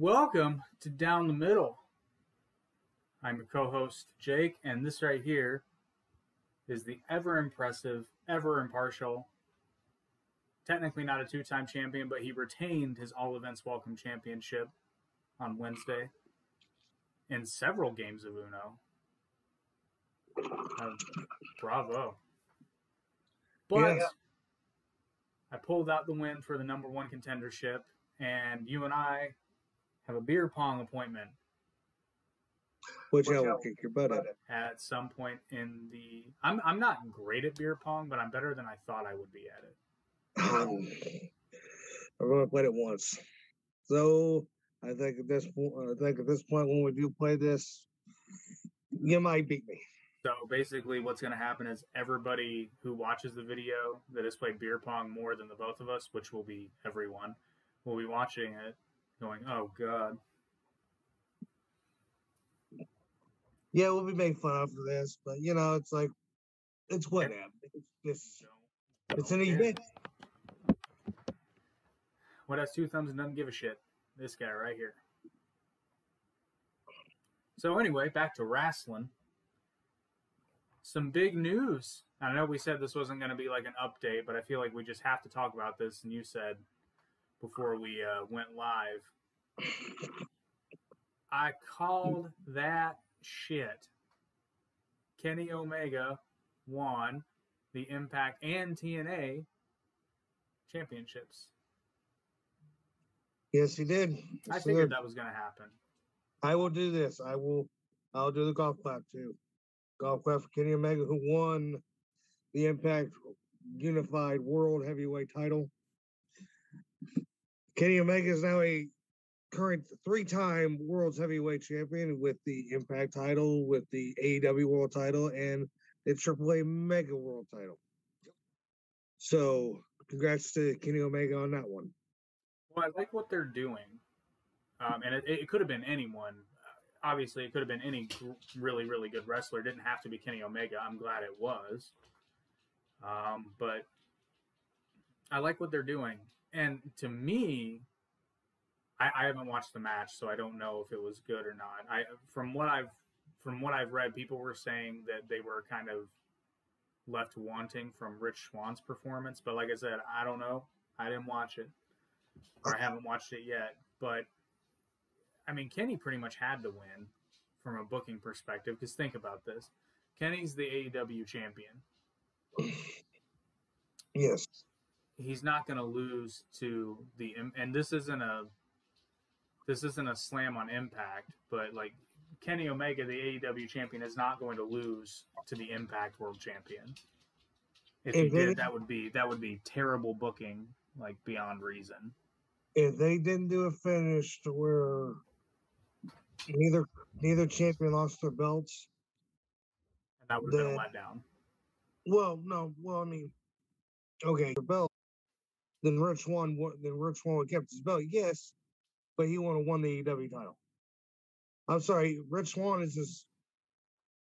Welcome to Down the Middle. I'm your co host, Jake, and this right here is the ever impressive, ever impartial, technically not a two time champion, but he retained his All Events Welcome Championship on Wednesday in several games of Uno. Uh, bravo. But Yeah. I pulled out the win for the number one contendership, and you and I have a beer pong appointment Which I will kick your butt at. at some point in the. I'm I'm not great at beer pong, but I'm better than I thought I would be at it. I've only played it once, so I think at this point, I think at this point when we do play this, you might beat me. So basically, what's going to happen is everybody who watches the video that has played beer pong more than the both of us, which will be everyone, will be watching it, going, "Oh God." Yeah, we'll be making fun of this, but you know, it's like it's whatever. It's just it's an event. What has two thumbs and doesn't give a shit? This guy right here. So anyway, back to wrestling. Some big news. I know we said this wasn't going to be like an update, but I feel like we just have to talk about this. And you said before we uh, went live, I called that shit. Kenny Omega won the Impact and TNA championships. Yes, he did. I Yes, figured did. that was going to happen. I will do this. I will. I'll do the golf clap too. Golf clap for Kenny Omega, who won the Impact Unified World Heavyweight Title. Kenny Omega is now a current three-time World's Heavyweight Champion with the Impact title, with the AEW World Title, and the AAA Mega World Title. So, congrats to Kenny Omega on that one. Well, I like what they're doing, um, and it, it could have been anyone. Obviously, it could have been any really, really good wrestler. It didn't have to be Kenny Omega. I'm glad it was. Um, but I like what they're doing, and to me, I, I haven't watched the match, so I don't know if it was good or not. I from what I've from what I've read, people were saying that they were kind of left wanting from Rich Swann's performance. But like I said, I don't know. I didn't watch it or I haven't watched it yet. But I mean, Kenny pretty much had to win from a booking perspective because think about this: Kenny's the AEW champion. Yes. He's not going to lose to the and this isn't a this isn't a slam on Impact, but like Kenny Omega, the AEW champion, is not going to lose to the Impact World Champion. If he If they- did, that would be that would be terrible booking, like beyond reason. if they didn't do a finish to where neither neither champion lost their belts, And that would have been a letdown. well, no, well, I mean, okay, their belt, then Rich wa- then Rich Swann would kept his belt, yes, but he would have won the AEW title. I'm sorry, Rich Swann is just.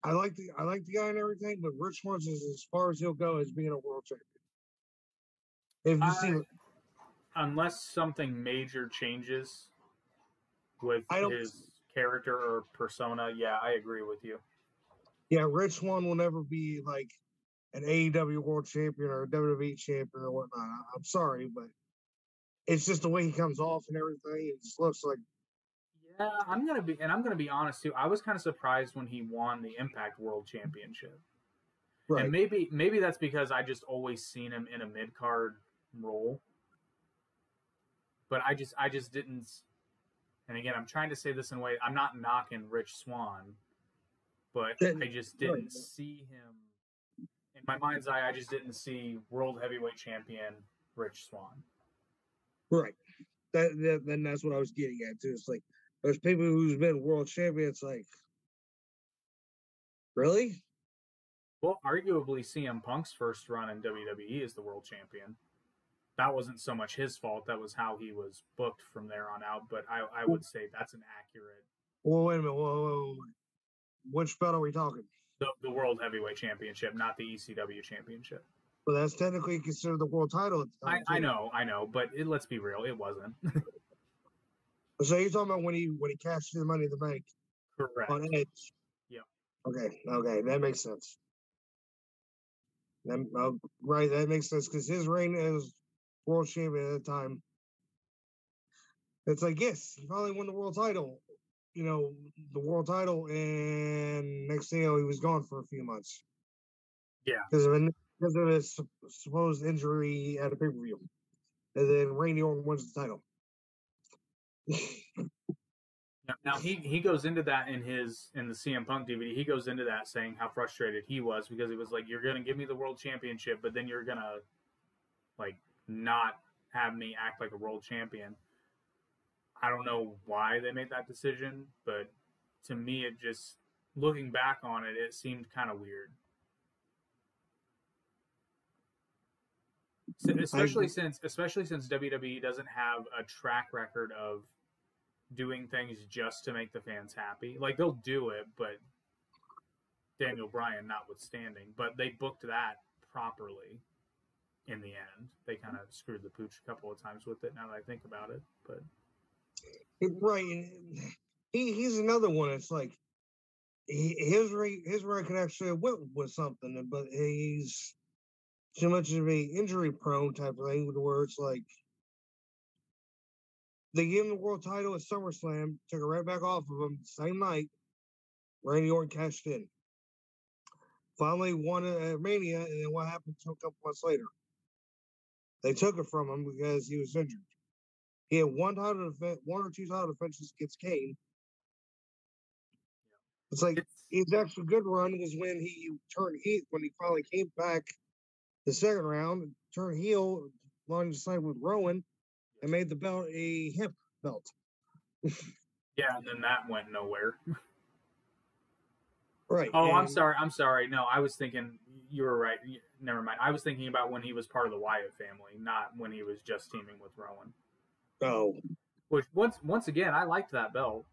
I like the I like the guy and everything, but Rich Swann is as far as he'll go as being a world champion. If you see, unless something major changes with his character or persona, yeah, I agree with you. Yeah, Rich Swann will never be like an AEW world champion or a WWE champion or whatnot. I- I'm sorry, but it's just the way he comes off and everything. It just looks like Yeah, I'm gonna be, and I'm gonna be honest too. I was kind of surprised when he won the Impact World Championship, right. and maybe maybe that's because I just always seen him in a mid card role. But I just I just didn't. And again, I'm trying to say this in a way. I'm not knocking Rich Swann, but I just didn't see him my mind's eye. I just didn't see World Heavyweight Champion Rich Swann. Right. That, that then that's what I was getting at too. It's like there's people who's been world champions. Like, really? Well, arguably, CM Punk's first run in WWE is the world champion. That wasn't so much his fault. That was how he was booked from there on out. But I, I would say that's an accurate. Well, wait a minute. Whoa, whoa, whoa. Which belt are we talking? The, the World Heavyweight Championship, not the ECW Championship. Well, that's technically considered the world title at the I, time. I know, I know, but it, let's be real, it wasn't. So you're talking about when he when he cashed in the money in the bank Correct. on Edge? Yeah. Okay. Okay, that makes sense. That, uh, right, that makes sense because his reign as world champion at the time. It's like yes, he finally won the world title. You know, the world title, and next thing you know, he was gone for a few months. Yeah. because of an, because of his sup- supposed injury at a pay per view, and then Randy Orton wins the title. Now, now he he goes into that in his in the CM Punk DVD. He goes into that saying how frustrated he was because he was like, "You're gonna give me the world championship, but then you're gonna like not have me act like a world champion." I don't know why they made that decision, but to me, it just looking back on it, it seemed kind of weird. Especially since, especially since WWE doesn't have a track record of doing things just to make the fans happy. Like they'll do it, but Daniel Bryan notwithstanding, but they booked that properly in the end. They kind of screwed the pooch a couple of times with it now that I think about it. But right, he he's another one. It's like he, his rate his record actually went with something, but he's too much of a injury prone type of thing, where it's like they gave him the world title at SummerSlam, took it right back off of him same night. Randy Orton cashed in. Finally won at Mania, and then what happened to a couple months later? They took it from him because he was injured. He had one title defense, one or two title defenses against Kane. It's like his actual good run was when he turned heel when he finally came back the second round, turned heel along the side with Rowan and made the belt a hip belt. yeah, and then that went nowhere. Right. Oh, I'm sorry. I'm sorry. No, I was thinking you were right. Never mind. I was thinking about when he was part of the Wyatt family, not when he was just teaming with Rowan. Oh. Which once once again, I liked that belt.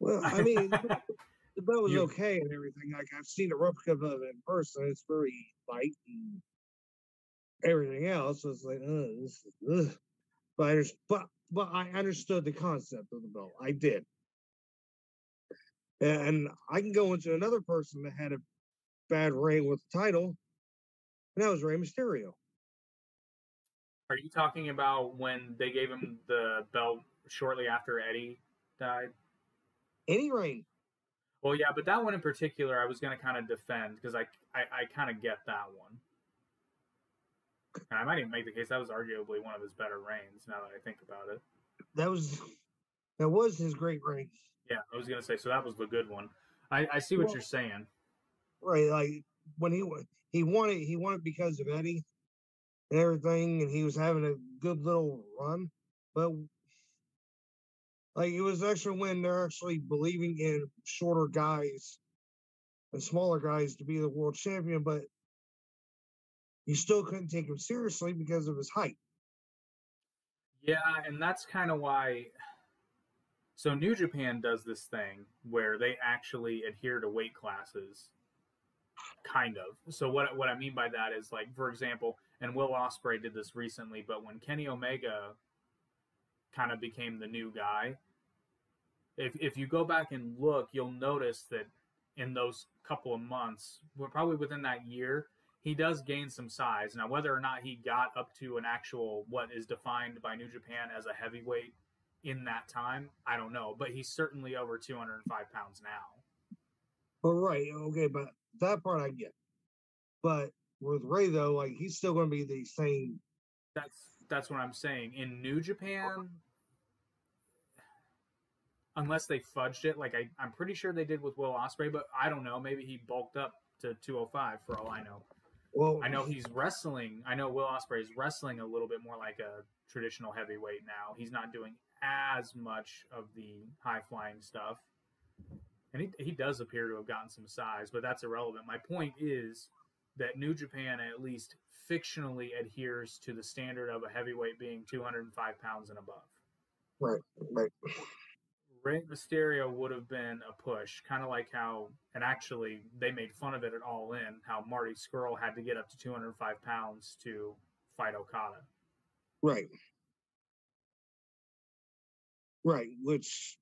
Well, I mean the belt was You- okay and everything. Like I've seen a replica of it in person. It's very light and everything else. It's like, uh, this is, ugh. But I, under- but but I understood the concept of the belt. I did. And I can go into another person that had a bad reign with the title, and that was Rey Mysterio. Are you talking about when they gave him the belt shortly after Eddie died? Any reign. Well, yeah, but that one in particular, I was going to kind of defend because I, I, I kind of get that one. And I might even make the case that was arguably one of his better reigns. Now that I think about it, That was that was his great reign. yeah, I was going to say so. That was the good one. I, I see what Well- you're saying. Right, like when he wa- he won it, he won it because of Eddie and everything, and he was having a good little run. But like it was actually when they're actually believing in shorter guys and smaller guys to be the world champion, but you still couldn't take him seriously because of his height. Yeah, and that's kind of why. So New Japan does this thing where they actually adhere to weight classes, kind of. So what what I mean by that is like, for example, and Will Ospreay did this recently, but when Kenny Omega kind of became the new guy, if if you go back and look, you'll notice that in those couple of months, probably within that year, he does gain some size. Now, whether or not he got up to an actual what is defined by New Japan as a heavyweight in that time, I don't know. But he's certainly over 205 pounds now. But right, okay, but that part I get. But with Ray though, like he's still going to be the same. That's that's what I'm saying. In New Japan, unless they fudged it, like I, I'm pretty sure they did with Will Ospreay, but I don't know. Maybe he bulked up to 205 for all I know. Well, I know he's wrestling. I know Will Ospreay is wrestling a little bit more like a traditional heavyweight now. He's not doing as much of the high flying stuff, and he he does appear to have gotten some size, but that's irrelevant. My point is that New Japan at least fictionally adheres to the standard of a heavyweight being 205 pounds and above. right, right. Rey Mysterio would have been a push, kind of like how, and actually they made fun of it at All In, how Marty Scurll had to get up to 205 pounds to fight Okada. Right. Right, which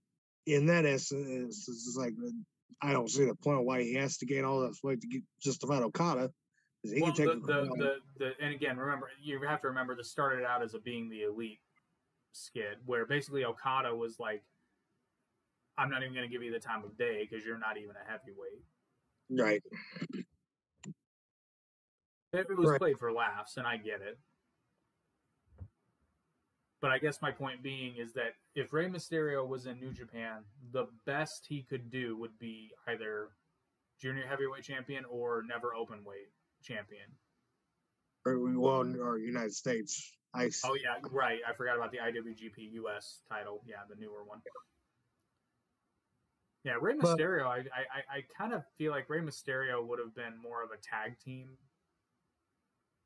in that essence is like I don't see the point of why he has to gain all that weight to get just to fight Okada. He well, the, the, the, the, and again, remember you have to remember this started out as a being the elite skid, where basically Okada was like, "I'm not even going to give you the time of day because you're not even a heavyweight." Right. It was right. played for laughs, and I get it. But I guess my point being is that if Rey Mysterio was in New Japan, the best he could do would be either junior heavyweight champion or never open weight champion. Or well, or United States Ice. Oh yeah, right. I forgot about the IWGP US title. Yeah, the newer one. Yeah, Rey Mysterio. But, I, I I kind of feel like Rey Mysterio would have been more of a tag team.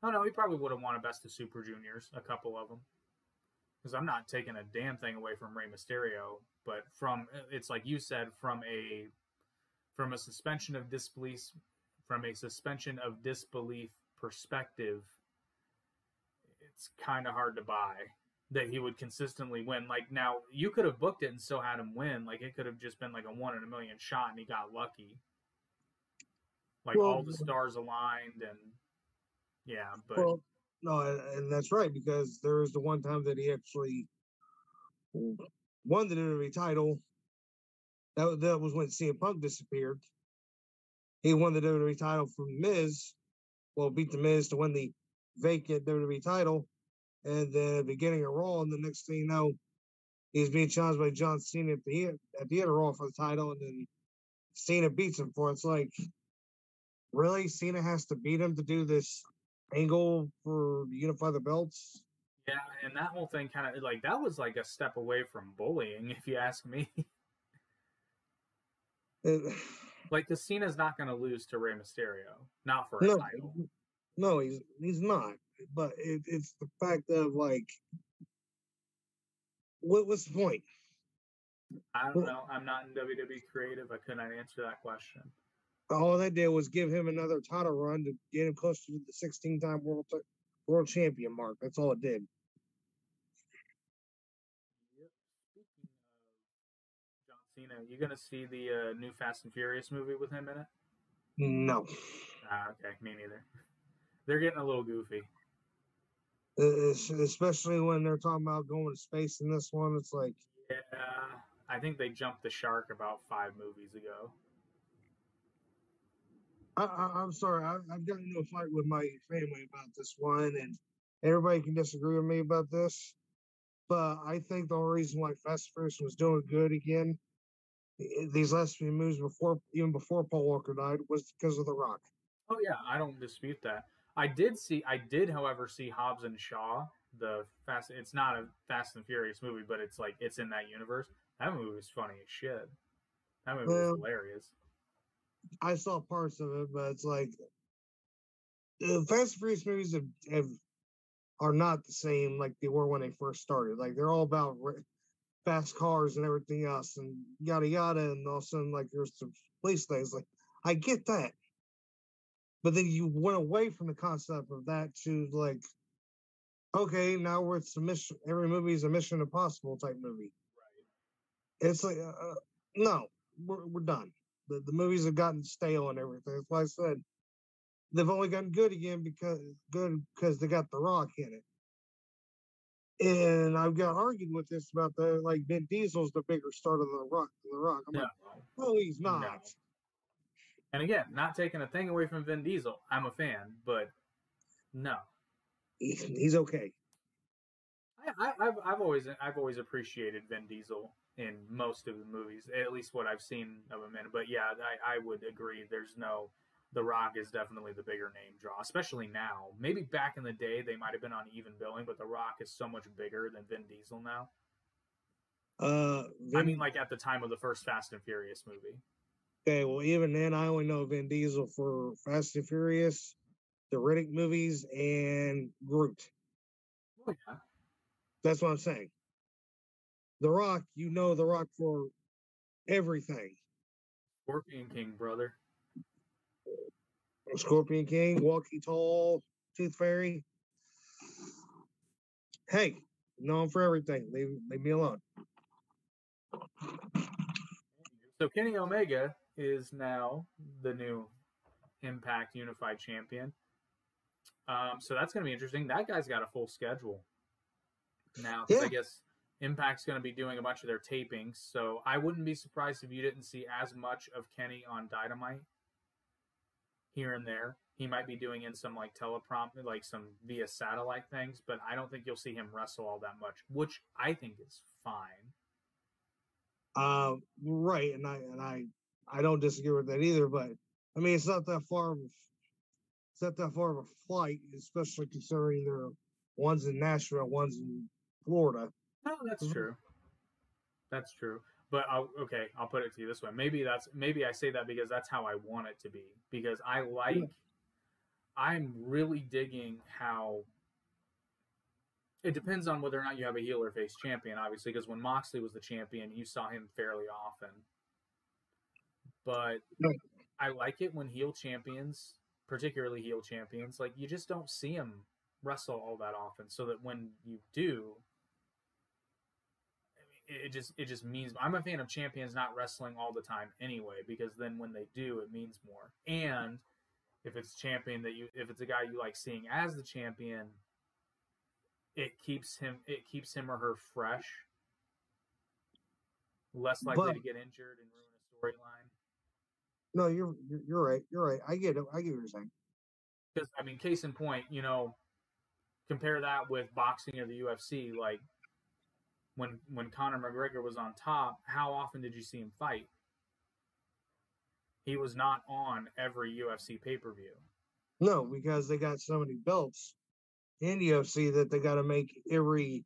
Oh no, he probably would have won a Best of Super Juniors, a couple of them because I'm not taking a damn thing away from Rey Mysterio, but from it's like you said, from a from a suspension of disbelief, from a suspension of disbelief perspective, it's kind of hard to buy that he would consistently win. Like now, you could have booked it and still had him win. Like it could have just been like a one in a million shot, and he got lucky. Like well, all the stars aligned, and yeah, but well, no, and that's right because there was the one time that he actually won the WWE title. That, that was when CM Punk disappeared. He won the WWE title from Miz. Well, beat the Miz to win the vacant WWE title. And then beginning of Raw, and the next thing you know, he's being challenged by John Cena at the end, at the end of Raw for the title, and then Cena beats him for it. It's like, really, Cena has to beat him to do this angle for unify the belts. Yeah, and that whole thing kind of like that was like a step away from bullying, if you ask me. It, like, the Cena's not going to lose to Rey Mysterio, not for a no, title. No, he's he's not. But it, it's the fact of like, what was the point? I don't know. I'm not in WWE creative. I couldn't answer that question all that did was give him another title run to get him closer to the 16 time world world champion mark. That's all it did. Yep. Speaking of John Cena, you gonna see the uh, new Fast and Furious movie with him in it? No. Ah, okay, me neither. They're getting a little goofy. Especially when they're talking about going to space in this one, it's like. Yeah, I think they jumped the shark about five movies ago. I, am sorry. I, I've gotten into a fight with my family about this one, and everybody can disagree with me about this. But I think the only reason why Fast Furious was doing good again eh, eh, these last few movies before, even before Paul Walker died, was because of The Rock. Oh yeah, I don't dispute that. I did see. I did, however, see Hobbs and Shaw. The Fast. It's not a Fast and Furious movie, but it's like it's in that universe. That movie was funny as shit. That movie well, was hilarious. I saw parts of it, but it's like the Fast and Furious movies have, have are not the same like they were when they first started. Like they're all about fast cars and everything else, and yada yada. And all of a sudden, like there's some police things. Like I get that, but then you went away from the concept of that to like, okay, now we're it's a mission. Every movie is a Mission Impossible type movie. Right. It's like, uh, uh no, we're we're done. The, the movies have gotten stale and everything. That's why I said they've only gotten good again because good because they got The Rock in it. And I've got argued with this about the like Vin Diesel's the bigger star of the Rock. The Rock. I'm no. like, no, he's not. No. And again, not taking a thing away from Vin Diesel. I'm a fan, but no, he's, he's okay. I, I, I've I've always I've always appreciated Vin Diesel in most of the movies, at least what I've seen of him in. But yeah, I, I would agree. There's no, The Rock is definitely the bigger name draw, especially now. Maybe back in the day they might have been on even billing, but The Rock is so much bigger than Vin Diesel now. Uh, Vin, I mean, like at the time of the first Fast and Furious movie. Okay, well, even then, I only know Vin Diesel for Fast and Furious, the Riddick movies, and Groot. Oh yeah, that's what I'm saying. The Rock, you know The Rock for everything. Scorpion King, brother. Scorpion King, Walking Tall, Tooth Fairy. Hey, known for everything. Leave, leave me alone. So Kenny Omega is now the new Impact Unified Champion. Um, so that's going to be interesting. That guy's got a full schedule now. 'cause I guess Impact's going to be doing a bunch of their tapings. So I wouldn't be surprised if you didn't see as much of Kenny on Dynamite here and there. He might be doing in some like teleprompt, like some via satellite things, but I don't think you'll see him wrestle all that much, which I think is fine. Uh, right, and I and I I don't disagree with that either. But I mean, it's not that far of it's not that far of a flight, especially considering there are ones in Nashville, ones in Florida. No, that's Mhm. true. That's true. But I'll, okay, I'll put it to you this way. Maybe that's maybe I say that because that's how I want it to be. Because I like, I'm really digging how. It depends on whether or not you have a heel or face champion, obviously. Because when Moxley was the champion, you saw him fairly often. But. I like it when heel champions, particularly heel champions, like you just don't see them wrestle all that often. So that when you do, it just it just means I'm a fan of champions not wrestling all the time anyway because then when they do it means more. And if it's champion that you if it's a guy you like seeing as the champion, it keeps him it keeps him or her fresh, less likely But- to get injured and ruin a storyline. No, you're you're, you're right. You're right. I get it. I get what you're saying. Because I mean, case in point, you know, compare that with boxing or the UFC. Like when when Conor McGregor was on top, how often did you see him fight? He was not on every UFC pay per view. No, because they got so many belts in UFC that they got to make every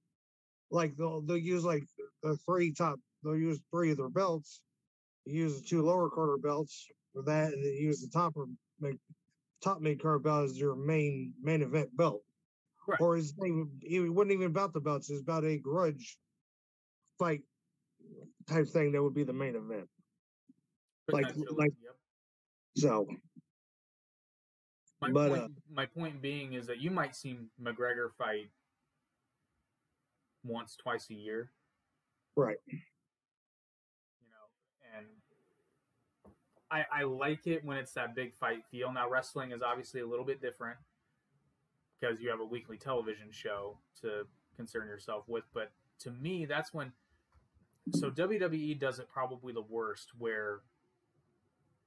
like they'll they'll use like the three top they'll use three of their belts, use the two lower quarter belts for that, and then use the top top mid card belt as their main main event belt. Right. Or his name it wasn't even about the belts, it's about a grudge fight type thing that would be the main event. Like- like- yep. So My but, point, uh, my point being is that you might see McGregor fight once, twice a year. Right. You know, and I I like it when it's that big fight feel. Now wrestling is obviously a little bit different because you have a weekly television show to concern yourself with. But to me, that's when. So WWE does it probably the worst, where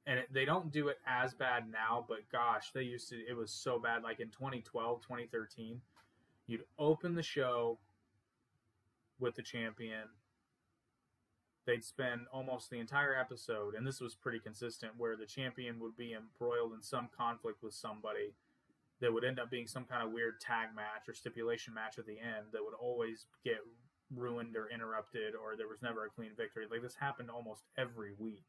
and it, they don't do it as bad now but gosh they used to it was so bad. Like in 2012 2013 you'd open the show with the champion. They'd spend almost the entire episode and this was pretty consistent where the champion would be embroiled in some conflict with somebody that would end up being some kind of weird tag match or stipulation match at the end that would always get ruined or interrupted or there was never a clean victory like this happened almost every week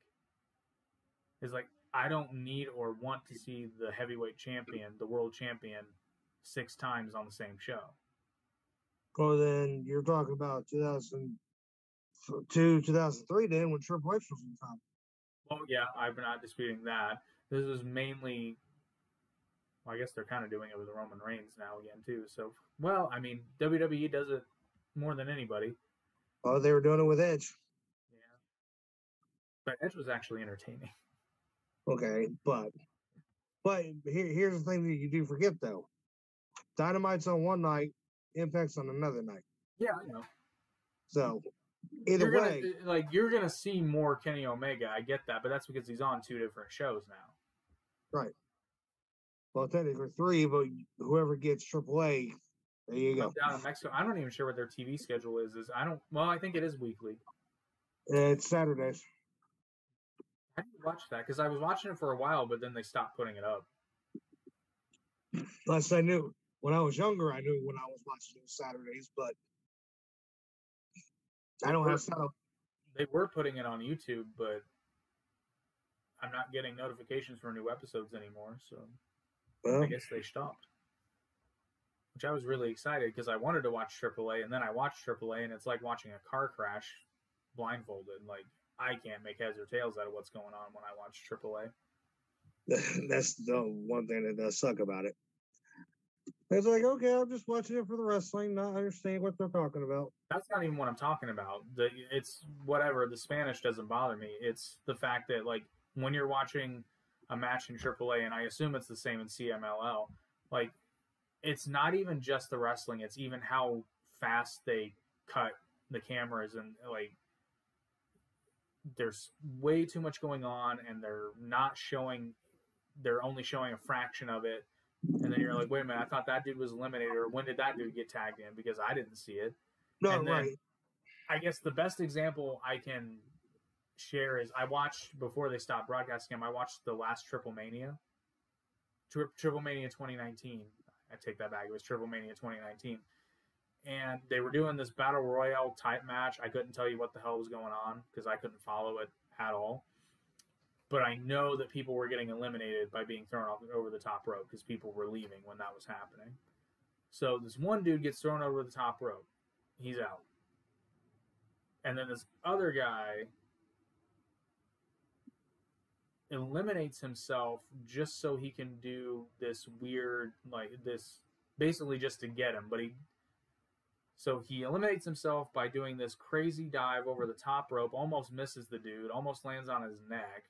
is like I don't need or want to see the heavyweight champion, the world champion, six times on the same show. Well, then you're talking about 2002, 2003, then when Triple H was on top. Well, yeah, I'm not disputing that. This is mainly, well, I guess they're kind of doing it with Roman Reigns now again too. So, well, I mean, WWE does it more than anybody. Oh, they were doing it with Edge. Yeah, but Edge was actually entertaining. Okay, but but here, here's the thing that you do forget though. Dynamite's on one night, Impact's on another night. Yeah, I know. So either You're way, gonna, like you're gonna see more Kenny Omega. I get that, but that's because he's on two different shows now. Right. Well technically three, but whoever gets AAA, there you go. down in Mexico. I'm not even sure what their TV schedule is. Is I don't. Well, I think it is weekly. Uh, it's Saturdays. I didn't watch that because I was watching it for a while, but then they stopped putting it up. Last I knew, when I was younger, I knew when I was watching it was Saturdays, but I don't have Saturday. They were putting it on YouTube, but I'm not getting notifications for new episodes anymore. So Well, I guess they stopped. Which I was really excited because I wanted to watch AAA, and then I watched AAA, and it's like watching a car crash blindfolded. Like I can't make heads or tails out of what's going on when I watch AAA. that's the one thing that does suck about it. It's like, okay, I'm just watching it for the wrestling, not understanding what they're talking about. That's not even what I'm talking about. The it's whatever. The Spanish doesn't bother me. It's the fact that like when you're watching a match in AAA, and I assume it's the same in CMLL. Like it's not even just the wrestling; it's even how fast they cut the cameras and like there's way too much going on, and they're not showing. They're only showing a fraction of it and then you're like, wait a minute, I thought that dude was eliminated, or when did that dude get tagged in? Because I didn't see it. No, And then- right. I guess the best example I can share is I watched before they stopped broadcasting him. I watched the last Triple Mania, Tri- Triple Mania 2019. I take that back. It was Triple Mania 2019, and they were doing this battle royale type match. I couldn't tell you what the hell was going on because I couldn't follow it at all. But I know that people were getting eliminated by being thrown off over the top rope because people were leaving when that was happening. So this one dude gets thrown over the top rope. He's out. And then this other guy eliminates himself just so he can do this weird like this basically just to get him but he so he eliminates himself by doing this crazy dive over the top rope almost misses the dude almost lands on his neck.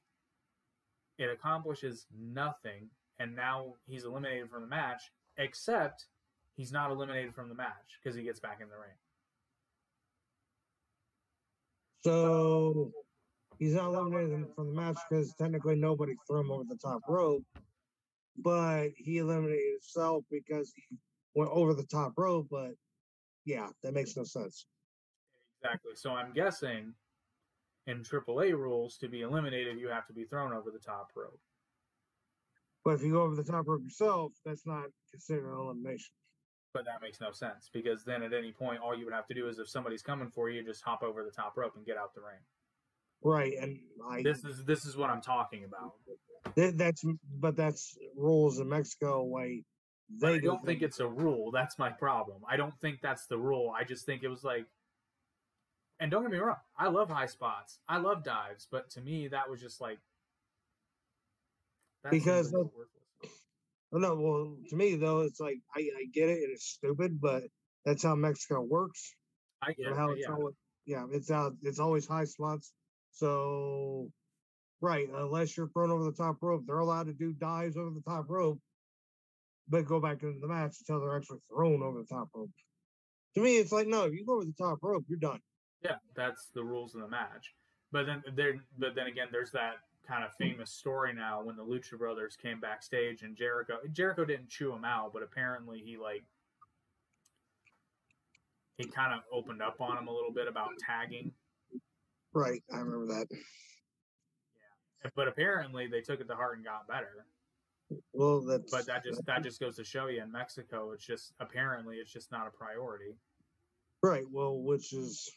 It accomplishes nothing and now he's eliminated from the match except he's not eliminated from the match because he gets back in the ring. So he's not eliminated from the match because technically nobody threw him over the top rope, but he eliminated himself because he went over the top rope. But yeah, that makes no sense. Exactly. So I'm guessing in AAA rules, to be eliminated, you have to be thrown over the top rope. But if you go over the top rope yourself, that's not considered an elimination. But that makes no sense because then at any point, all you would have to do is if somebody's coming for you, just hop over the top rope and get out the ring. Right, and I This is this is what I'm talking about. th- that's but that's rules in Mexico But they I do don't think it's a rule. That's my problem. I don't think that's the rule. I just think it was like, and don't get me wrong, I love high spots, I love dives, but to me that was just like Because a little of- worthless. Well, no, well, to me though, it's like I, I get it, and it's stupid, but that's how Mexico works. I get it. how it's yeah. always, yeah, it's out. It's always high spots. So, right, unless you're thrown over the top rope, they're allowed to do dives over the top rope, but go back into the match until they're actually thrown over the top rope. To me, it's like no, if you go over the top rope, you're done. Yeah, that's the rules of the match. But then there, but then again, there's that kind of famous story now when the Lucha Brothers came backstage and Jericho. Jericho didn't chew him out, but apparently he like he kind of opened up on him a little bit about tagging. Right, I remember that. Yeah, but apparently they took it to heart and got better. Well, that's But that just that just goes to show you in Mexico, it's just apparently it's just not a priority. right. Well, which is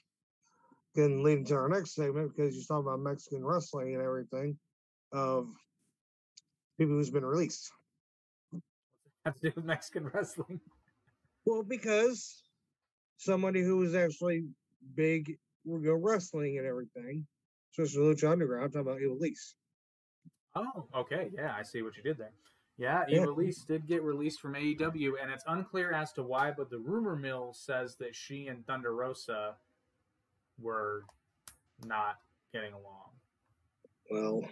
can lead into our next segment because you're talking about Mexican wrestling and everything of people who's been released. Have to do with Mexican wrestling. Well, because somebody who was actually big will go wrestling and everything, especially Lucha Underground, I'm talking about Elise. Oh, okay. Yeah, I see what you did there. Yeah, Yeah. Eva Lise did get released from AEW, and it's unclear as to why, but the rumor mill says that she and Thunder Rosa were not getting along. Well,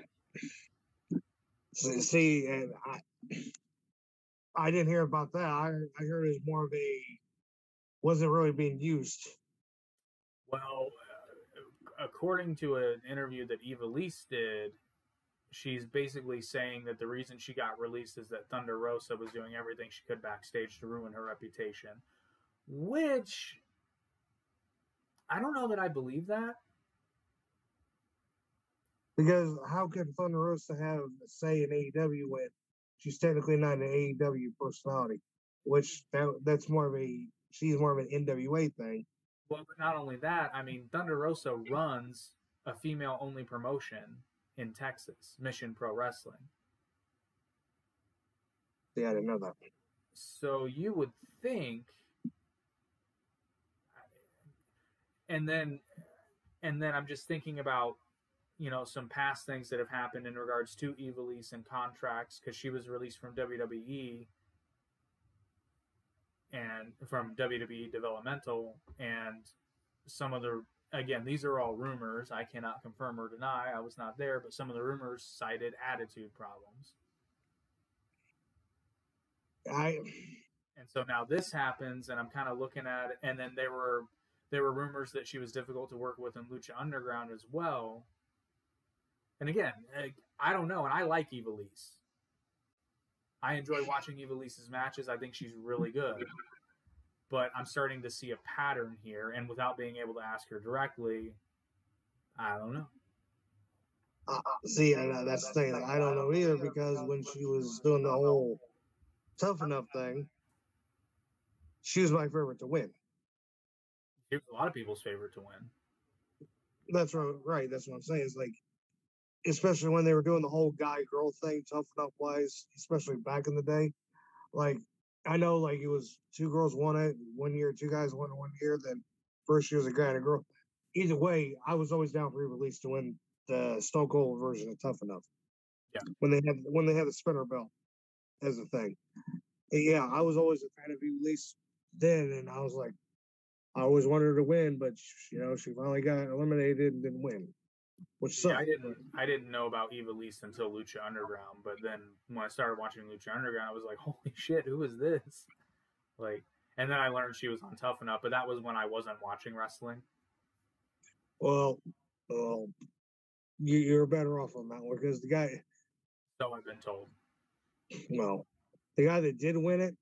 see, and I, I didn't hear about that. I, I heard it was more of a wasn't really being used. Well, according to an interview that Eva Lise did, she's basically saying that the reason she got released is that Thunder Rosa was doing everything she could backstage to ruin her reputation, which I don't know that I believe that. Because how could Thunder Rosa have a say in AEW when she's technically not an AEW personality? Which that, that's more of a she's more of an NWA thing. Well, but not only that, I mean, Thunder Rosa runs a female only promotion in Texas, Mission Pro Wrestling. Yeah, I didn't know that. So you would think, and then, and then I'm just thinking about, you know, some past things that have happened in regards to Ivelisse and contracts because she was released from WWE. And from WWE developmental and some of the again these are all rumors. I cannot confirm or deny I was not there but some of the rumors cited attitude problems. I and so now this happens and I'm kind of looking at it and then there were there were rumors that she was difficult to work with in Lucha Underground as well. And again I don't know and I like Ivelisse I enjoy watching Ivelisse's matches I think she's really good but I'm starting to see a pattern here, and without being able to ask her directly, I don't know. uh, see, I know that's the thing. I don't know either because when she was doing the whole tough enough thing, she was my favorite to win. She was a lot of people's favorite to win. That's right. Right. That's what I'm saying. It's like, especially when they were doing the whole guy girl thing, tough enough wise, especially back in the day. Like I know like it was two girls won it one year, two guys won it one year. Then first year was a guy and a girl. Either way, I was always down for release to win the Stone Cold version of Tough Enough. Yeah. When they had when they had the spinner belt as a thing. And yeah, I was always a fan of release then, and I was like, I always wanted her to win, but you know she finally got eliminated and didn't win. Which Yeah. I didn't I didn't know about Ivelisse until Lucha Underground, but then when I started watching Lucha Underground, I was like, holy shit, who is this? Like, and then I learned she was on Tough Enough, but that was when I wasn't watching wrestling. Well, well, you, you're better off on that one because the guy, So I've been told. well, the guy that did win it,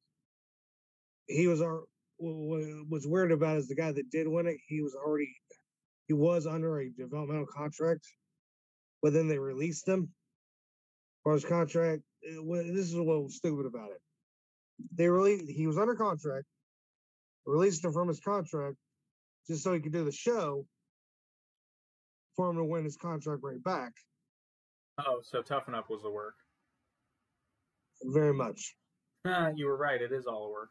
he was our. What was weird about it is the guy that did win it, he was already, he was under a developmental contract, but then they released him for his contract. uh, This is what was stupid about it. They really, he was under contract, released him from his contract just so he could do the show for him to win his contract right back. Oh, so Tough Enough was the work. Very much. you were right. It is all a work.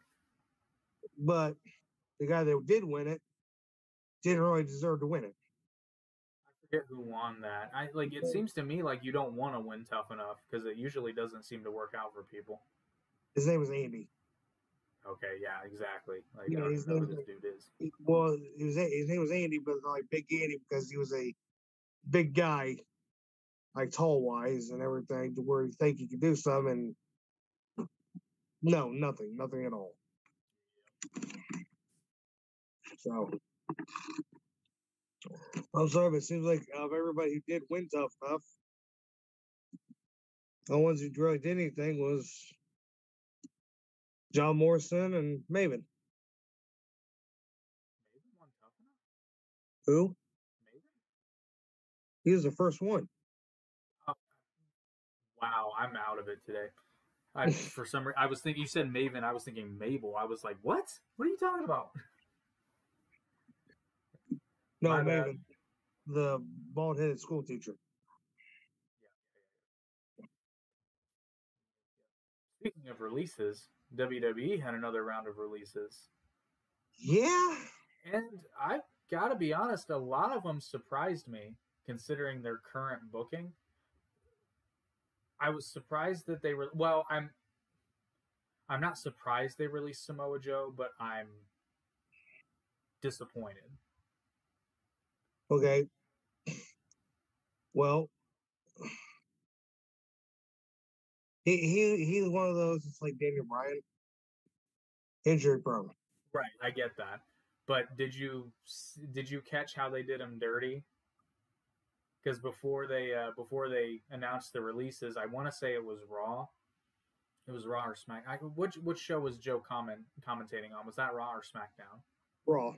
But the guy that did win it didn't really deserve to win it. I forget who won that. I like. It seems to me like you don't want to win Tough Enough because it usually doesn't seem to work out for people. His name was Andy. Okay, yeah, exactly. Like Yeah, his know who name- this dude is. Well, was, his name was Andy, but like Big Andy because he was a big guy, like tall wise and everything, to where you think he could do something. And no, nothing, nothing at all. So I'm sorry, but it seems like of everybody who did win tough enough, the ones who really did anything was John Morrison and Maven. Maven won Tough Enough. Who? Maven. He was the first one. Oh, wow, I'm out of it today. I for some reason I was thinking you said Maven. I was thinking Mabel. I was like, what? What are you talking about? No, My bad. Maven, the bald headed school teacher. Speaking of releases, WWE had another round of releases. Yeah. And I gotta be honest, a lot of them surprised me considering their current booking. I was surprised that they were well, I'm I'm not surprised they released Samoa Joe, but I'm disappointed. Okay. Well, he he he's one of those. It's like Daniel Bryan, injured prone. Right, I get that. But did you did you catch how they did him dirty? Because before they uh, before they announced the releases, I want to say it was Raw. It was Raw or Smack. I, which which show was Joe comment commentating on? Was that Raw or SmackDown? Raw.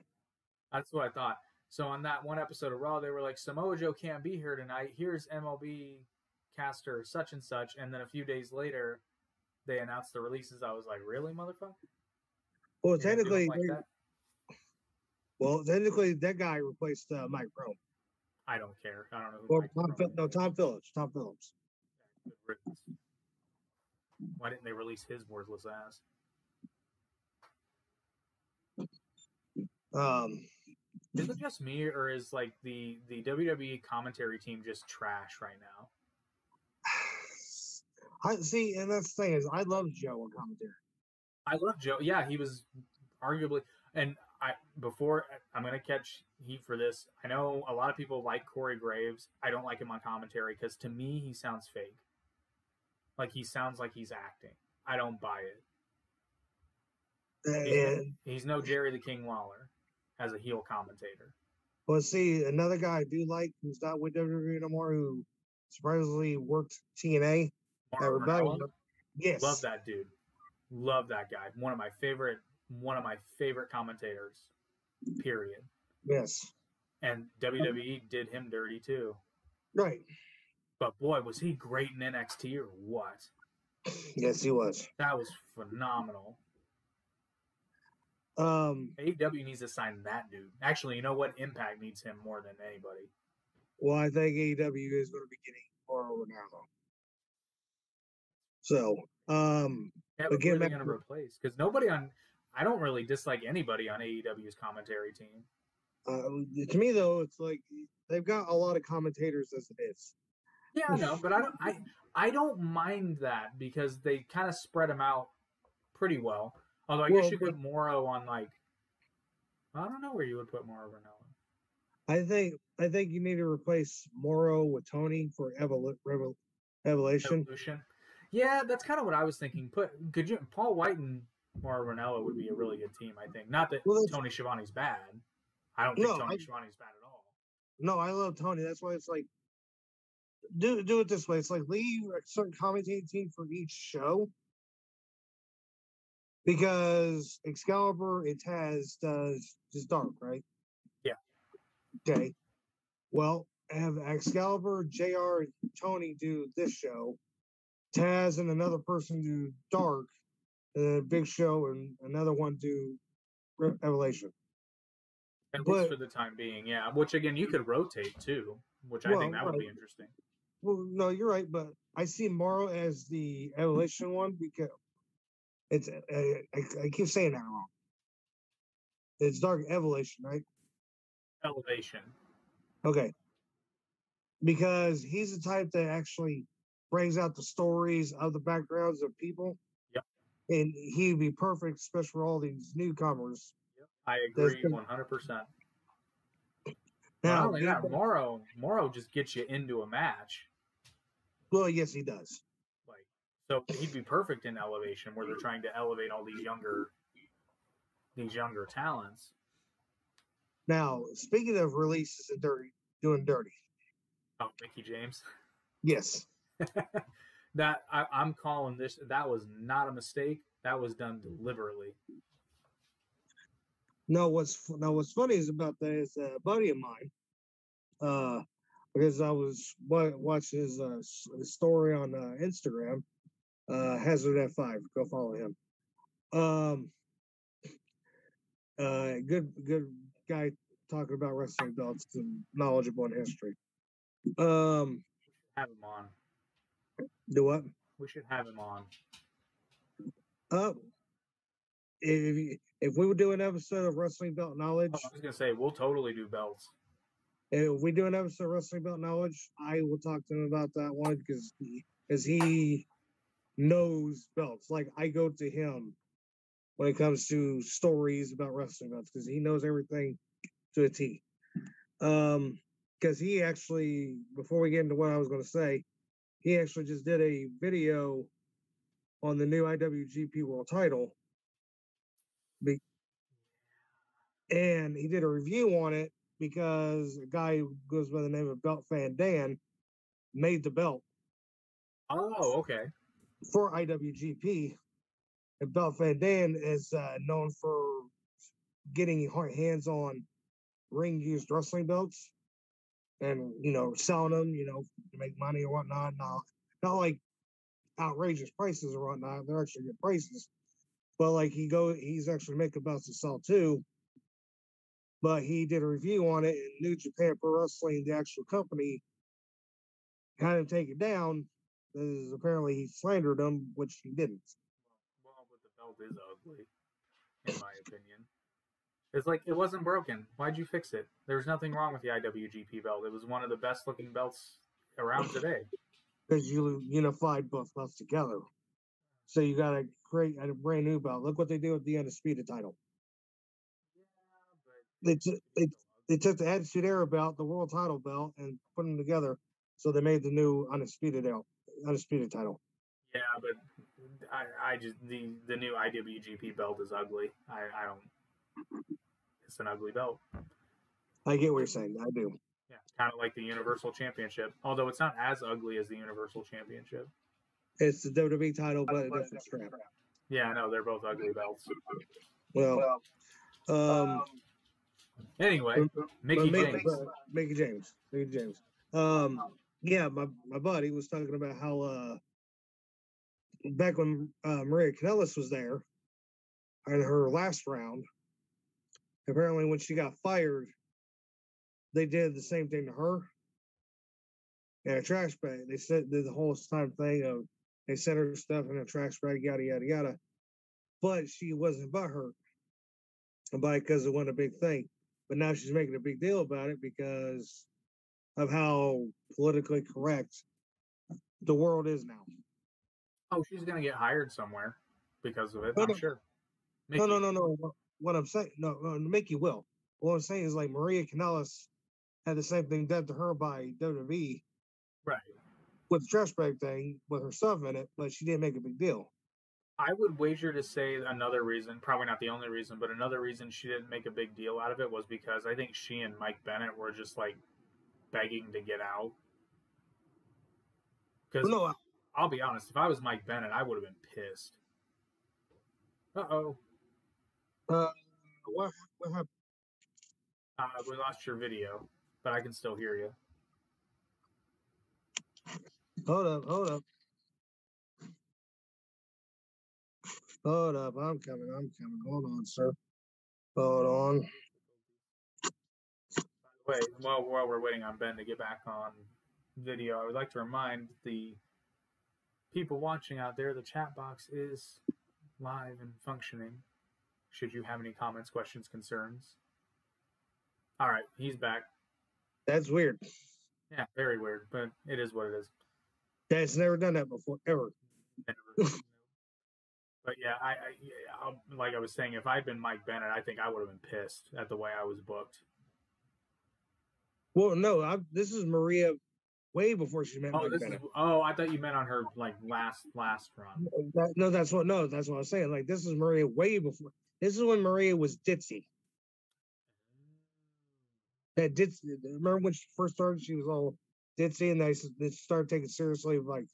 That's what I thought. So on that one episode of Raw, they were like, Samoa Joe can't be here tonight. Here's MLB caster such and such. And then a few days later, they announced the releases. I was like, really, motherfucker? Well, You're gonna do 'em technically, like they- well, technically, that guy replaced uh, Mike Rome I don't care. I don't know. Who or Tom. Phil- no, Tom Phillips. Tom Phillips. Why didn't they release his worthless ass? Um, Is it just me, or is like the the WWE commentary team just trash right now? I see, and that's the thing is, I love Joe on commentary. I love Joe. Yeah, he was arguably, and I before I'm gonna catch heat for this. I know a lot of people like Corey Graves. I don't like him on commentary because to me he sounds fake. Like he sounds like he's acting. I don't buy it. Uh, and He's no Jerry the King Lawler as a heel commentator. well, see, another guy I do like who's not with WWE no more, who surprisingly worked TNA. at Mauro Rebellion. Ranallo, Yes, Love that dude. Love that guy. One of my favorite. One of my favorite commentators. Period. Yes, And WWE did him dirty too. right. But boy, was he great in NXT or what? Yes, he was. That was phenomenal. Um, AEW needs to sign that dude. Actually, you know what? Impact needs him more than anybody. well, I think AEW is going to be getting more over now. So, um, Yeah, But who are they going to to- replace? Because nobody on. I don't really dislike anybody on AEW's commentary team. uh, to me though, it's like they've got a lot of commentators as it is. Yeah, I know, but I don't. I I don't mind that because they kind of spread them out pretty well. Although I guess Well, you put Mauro on like. I don't know where you would put Mauro Ranallo. I think I think you need to replace Mauro with Tony for Evol- Evolution. Evolution. Yeah, that's kind of what I was thinking. Put could you Paul White and Mauro Ranallo would be a really good team. I think. Not that Well, Tony Schiavone's bad. I don't think No, Tony I- Schiavone's bad at all. No, I love Tony. That's why it's like do do it this way. It's like leave a certain commentating team for each show. Because Excalibur it has does just dark, right? Yeah. Okay. Well, have Excalibur, JR, and Tony do this show. Taz and another person do dark, and Big Show and another one do Revelation. At least for the time being, yeah. Which again, you could rotate too, which I think that would be interesting. Well, no, you're right, but I see Mauro as the evolution one because it's uh, I, I keep saying that wrong. It's Dark Evolution, right? Elevation. Okay. Because he's the type that actually brings out the stories of the backgrounds of people. Yep. And he'd be perfect, especially for all these newcomers. Yep. I agree one hundred percent. Not Now, only that, Mauro Mauro just gets you into a match. well, yes, he does. So he'd be perfect in elevation where they're trying to elevate all these younger these younger talents. Now, speaking of releases and dirty, doing dirty, Oh, Mickie James. yes, that I, I'm calling this that was not a mistake. That was done deliberately. No, what's fu- no, what's funny is about that is a buddy of mine. Uh, because I was wa- watching his uh, his story on uh, Instagram. Uh, Hazard F five, go follow him. Um, uh, good good guy talking about wrestling belts and knowledgeable in history. Um, Have him on. do what? We should have him on. Uh, if if we would do an episode of wrestling belt knowledge, Oh, I was gonna say we'll totally do belts. If we do an episode of Wrestling Belt Knowledge, I will talk to him about that one because he, cause he knows belts. Like I go to him when it comes to stories about wrestling belts because he knows everything to a T. Um, because he actually, before we get into what I was going to say, he actually just did a video on the new IWGP World Title. Be- and he did a review on it because a guy who goes by the name of Belt Fan Dan made the belt Oh, okay. For IWGP. And Belt Dan is uh, known for getting ha- hands on ring used wrestling belts and, you know, selling them, you know, to make money or whatnot. Not, not like outrageous prices or whatnot. They're actually good prices. But like he go, he's actually making belts to sell too. But he did a review on it, and New Japan Pro Wrestling, the actual company, had him take it down because apparently he slandered him, which he didn't. Well, but the belt is ugly, in my opinion. It's like it wasn't broken. Why'd you fix it? There was nothing wrong with the IWGP belt. It was one of the best looking belts around today. because you unified both belts together. So you got to create a brand new belt. Look what they did with the undisputed title. they took they they took the Attitude Era belt, the world title belt, and put them together. So they made the new undisputed belt, undisputed title. Yeah, but I, I just the the new IWGP belt is ugly. I, I don't. It's an ugly belt. I get what you're saying. I do. Yeah, kind of like the Universal Championship, although it's not as ugly as the Universal Championship. It's the WWE title, but a different strap. Yeah, I know they're both ugly belts. Well, um, Anyway, Mickie but James. Mickie James, Mickie James. Um, yeah, my my buddy was talking about how uh back when uh, Maria Kanellis was there in her last round, apparently when she got fired, they did the same thing to her. In a trash bag, they said did the whole time thing of they sent her stuff in a trash bag, yada yada yada. But she wasn't butthurt about it because it wasn't a big thing. But now she's making a big deal about it because of how politically correct the world is now. Oh, she's gonna get hired somewhere because of it. No, I'm no. sure. No, no, no, no. What, what I'm saying, no, no, Mickie will. What I'm saying is like Maria Kanellis had the same thing done to her by WWE Right. with the trash bag thing with her stuff in it, but she didn't make a big deal. I would wager to say another reason, probably not the only reason, but another reason she didn't make a big deal out of it was because I think she and Mike Bennett were just like begging to get out. Because No, I- I'll be honest, if I was Mike Bennett, I would have been pissed. Uh oh, uh, what, what happened? uh, we lost your video, but I can still hear you. Hold up, hold up. Hold up, I'm coming, I'm coming. Hold on, sir. Hold on. Wait, while, while we're waiting on Ben to get back on video, I would like to remind the people watching out there the chat box is live and functioning. Should you have any comments, questions, concerns? All right, he's back. That's weird. Yeah, very weird, but it is what it is. That's never done that before, ever. Never- but yeah, I, I I'll- like I was saying, if I'd been Mike Bennett, I think I would have been pissed at the way I was booked. Well, no, I, this is Maria way before she met Oh, Mike this is, oh, I thought you meant on her like last last run. That- no, that's what no, that's what I was saying. Like this is Maria way before. This is when Maria was ditzy. That ditzy. Remember when she first started? She was all ditzy, and they, they started taking seriously. Like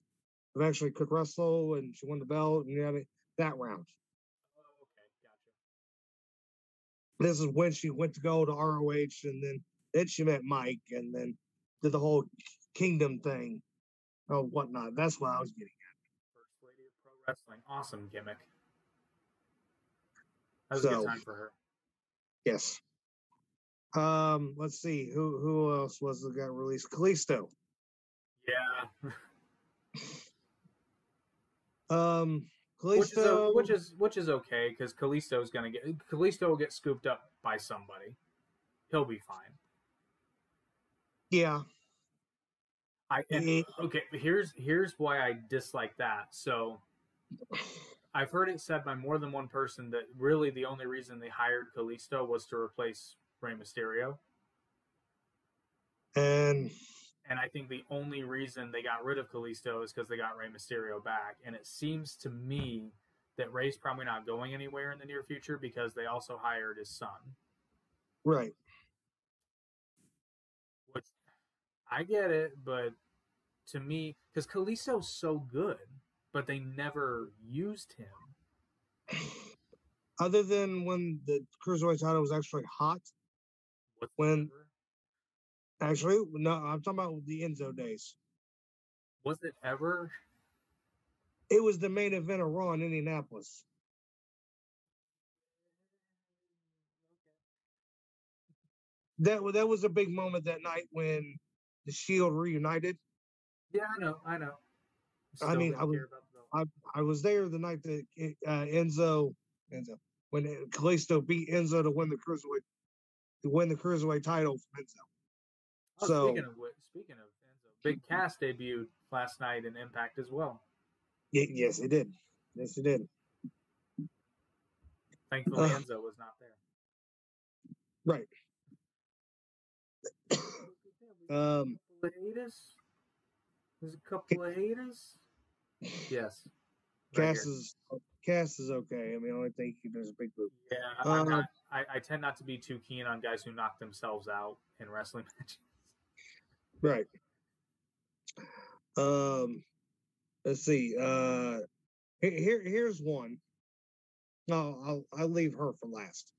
eventually, could wrestle, and she won the belt, and you know that round. Oh, okay, gotcha. This is when she went to go to ROH, and then then she met Mike, and then did the whole kingdom thing, or whatnot. That's what I was getting. at. First Lady of Pro Wrestling. Awesome gimmick. That was a good time for her. Yes. Um, let's see who who else was the guy released? Kalisto. Yeah. Um, which is, Kalisto. which is which is okay because Kalisto's gonna get Kalisto will get scooped up by somebody. He'll be fine. Yeah. I and, okay. Here's here's why I dislike that. So I've heard it said by more than one person that really the only reason they hired Kalisto was to replace Rey Mysterio. And And I think the only reason they got rid of Kalisto is because they got Rey Mysterio back. And it seems to me that Rey's probably not going anywhere in the near future because they also hired his son. right. I get it, but to me, because Kalisto's so good, but they never used him. Other than when the cruiserweight title was actually hot. When- Actually, no, I'm talking about the Enzo days. was it ever? It was the main event of Raw in Indianapolis. That that was a big moment that night when the Shield reunited. Yeah, I know, I know. I mean, I was- care about the belt. I was there the night that uh, Enzo Enzo when uh, Kalisto beat Enzo to win the cruiserweight to win the cruiserweight title from Enzo. Oh, so- speaking of which, speaking of Enzo, Big Cass debuted last night in Impact as well. Y- yes, it did. Yes, it did. Thankfully, Ugh. Enzo was not there. Right. Um, couple haters. There's a couple of haters. Yes. right Cass here. is Cass is okay. I mean, I only think he does a big boot. Yeah, I'm Uh, not, I, I tend not to be too keen on guys who knock themselves out in wrestling matches. Right. Um, let's see. Uh, here here's one. No, I'll I'll leave her for last.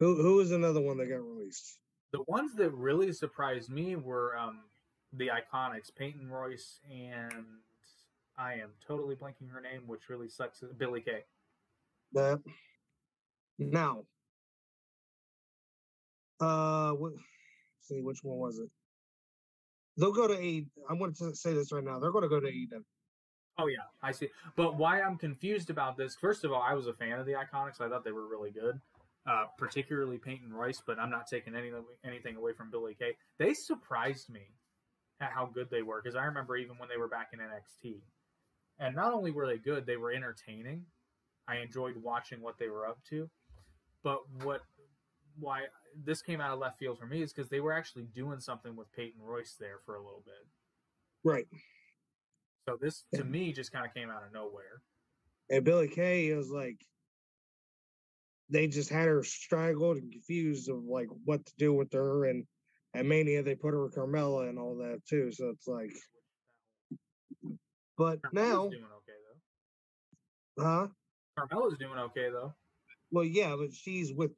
Who who is another one that got released? The ones that really surprised me were um, the Iconics, Peyton Royce, and I am totally blanking her name, which really sucks. Billy Kay. That now. Uh, what, see which one was it? They'll go to A. I want to say this right now. They're going to go to AEW. Oh yeah, I see. But why I'm confused about this? First of all, I was a fan of the Iconics. I thought they were really good, uh, particularly Peyton Royce. But I'm not taking anything anything away from Billy Kay. They surprised me at how good they were because I remember even when they were back in NXT, and not only were they good, they were entertaining. I enjoyed watching what they were up to. But what why this came out of left field for me is because they were actually doing something with Peyton Royce there for a little bit. Right. So this to me just kind of came out of nowhere. And Billy Kay is like, they just had her straggled and confused of like what to do with her. And at Mania, they put her with Carmella and all that too. So it's like, but Carmella's now, doing okay though. huh? Carmella's doing okay though. Well, yeah, but she's with,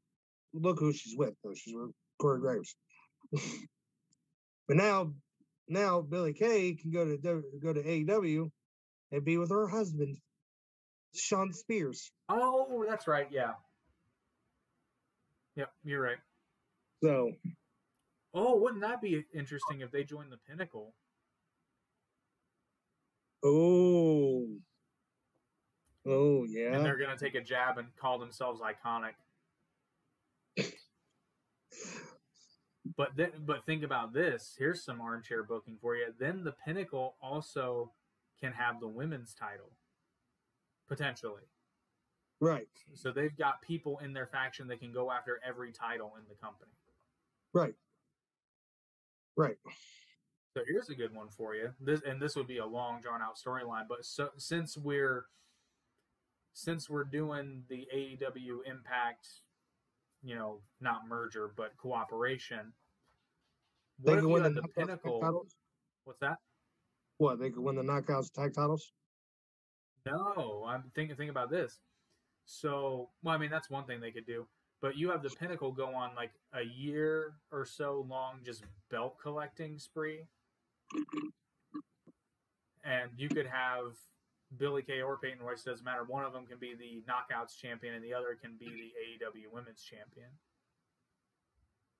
look who she's with though. She's with Corey Graves. but now, now Billy Kay can go to go to AEW and be with her husband, Shawn Spears. Oh, that's right. Yeah. Yep, you're right. So Oh, wouldn't that be interesting if they joined the Pinnacle? Oh. Oh yeah. And they're gonna take a jab and call themselves iconic. But then, but think about this. Here's some armchair booking for you. Then the Pinnacle also can have the women's title potentially. Right. So they've got people in their faction that can go after every title in the company. Right. Right. So here's a good one for you. This and this would be a long drawn out storyline, but so since we're since we're doing the AEW Impact, you know, not merger but cooperation. They What if you win the the pinnacle? titles. What's that? What they could win the knockouts tag titles? No, I'm thinking. Think about this. So, well, I mean, that's one thing they could do. But you have the pinnacle go on like a year or so long, just belt collecting spree, and you could have Billy Kay or Peyton Royce. Doesn't matter. One of them can be the knockouts champion, and the other can be the AEW Women's Champion.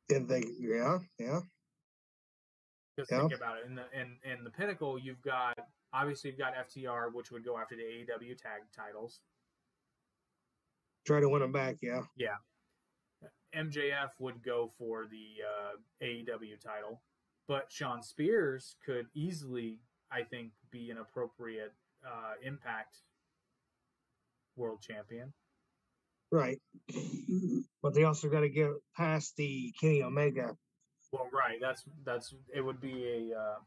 They, yeah, yeah, Just Yeah. think about it. In the in in the pinnacle, you've got obviously you've got FTR, which would go after the AEW tag titles. Try to win them back. Yeah, Yeah. MJF would go for the uh, AEW title, but Shawn Spears could easily, I think, be an appropriate uh, Impact World Champion. right. but they also got to get past the Kenny Omega. Well, right. That's that's. It would be a. Uh,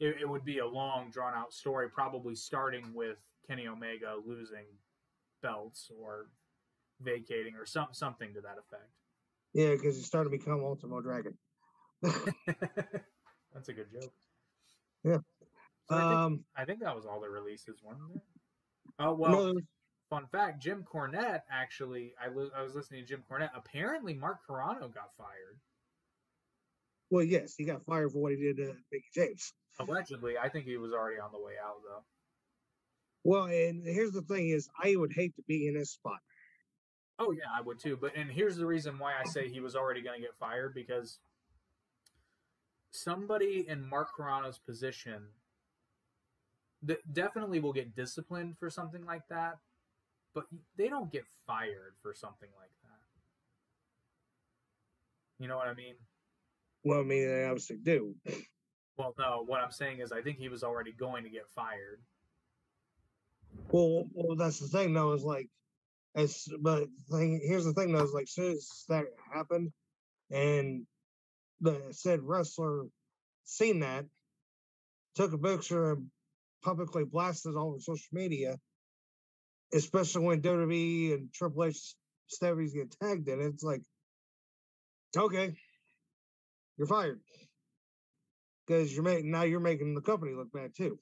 it, it would be a long, drawn out story, probably starting with Kenny Omega losing belts or vacating or some something to that effect. Yeah, because he's starting to become Ultimo Dragon. That's a good joke. Yeah. So I, think, Um, I think that was all the releases, weren't there? Oh well. no, there's- Fun fact: Jim Cornette actually. I, li- I was listening to Jim Cornette. Apparently, Mark Carrano got fired. well, yes, he got fired for what he did to Mickie James. Allegedly, I think he was already on the way out though. Well, and here's the thing: is I would hate to be in this spot. Oh yeah, I would too. But and here's the reason why I say he was already going to get fired because somebody in Mark Carrano's position th- definitely will get disciplined for something like that, but they don't get fired for something like that. You know what I mean? Well, I mean, they obviously do. Well, no. What I'm saying is, I think he was already going to get fired. Well, well, that's the thing, though, is like, as but thing here's the thing, though, is like, soon as that happened, and the said wrestler seen that, took a picture and publicly blasted all over social media, especially when WWE and Triple H celebrities get tagged in. It's like, okay, you're fired because you're making now you're making the company look bad too.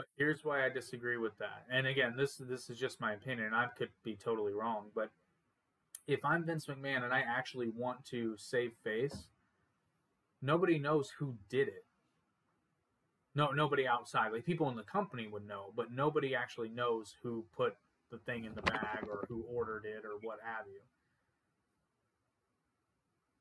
But here's why I disagree with that. And again, this this is just my opinion. I could be totally wrong, but if I'm Vince McMahon and I actually want to save face, nobody knows who did it. No, nobody outside. Like people in the company would know, but nobody actually knows who put the thing in the bag or who ordered it or what have you.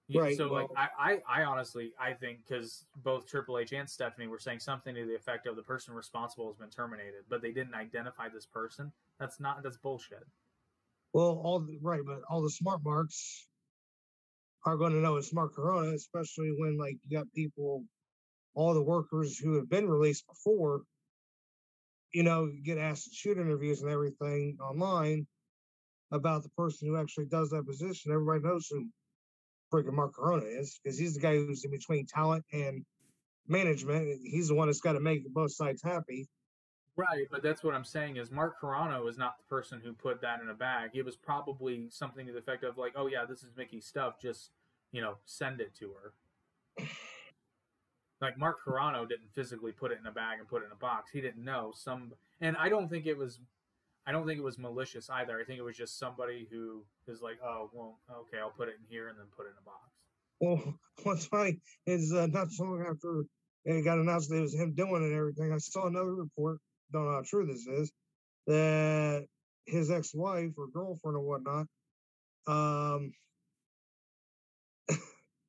Yeah, Right, So, like, I, I, I honestly, I think because both Triple H and Stephanie were saying something to the effect of the person responsible has been terminated, but they didn't identify this person. That's not. That's bullshit. Well, all the, right, but all the smart marks are going to know it's Mark Carrano, especially when like you got people, all the workers who have been released before, you know, get asked to shoot interviews and everything online about the person who actually does that position. Everybody knows who freaking Mark Carrano is because he's the guy who's in between talent and management. He's the one that's got to make both sides happy. Right, but that's what I'm saying is Mark Carrano is not the person who put that in a bag. It was probably something to the effect of like, oh yeah, this is Mickie's stuff. Just you know, send it to her. Like Mark Carrano didn't physically put it in a bag and put it in a box. He didn't know some, and I don't think it was, I don't think it was malicious either. I think it was just somebody who is like, oh well, okay, I'll put it in here and then put it in a box. Well, what's funny is uh, not so long after it got announced that it was him doing it and everything, I saw another report, don't know how true this is, that his ex wife or girlfriend or whatnot, um,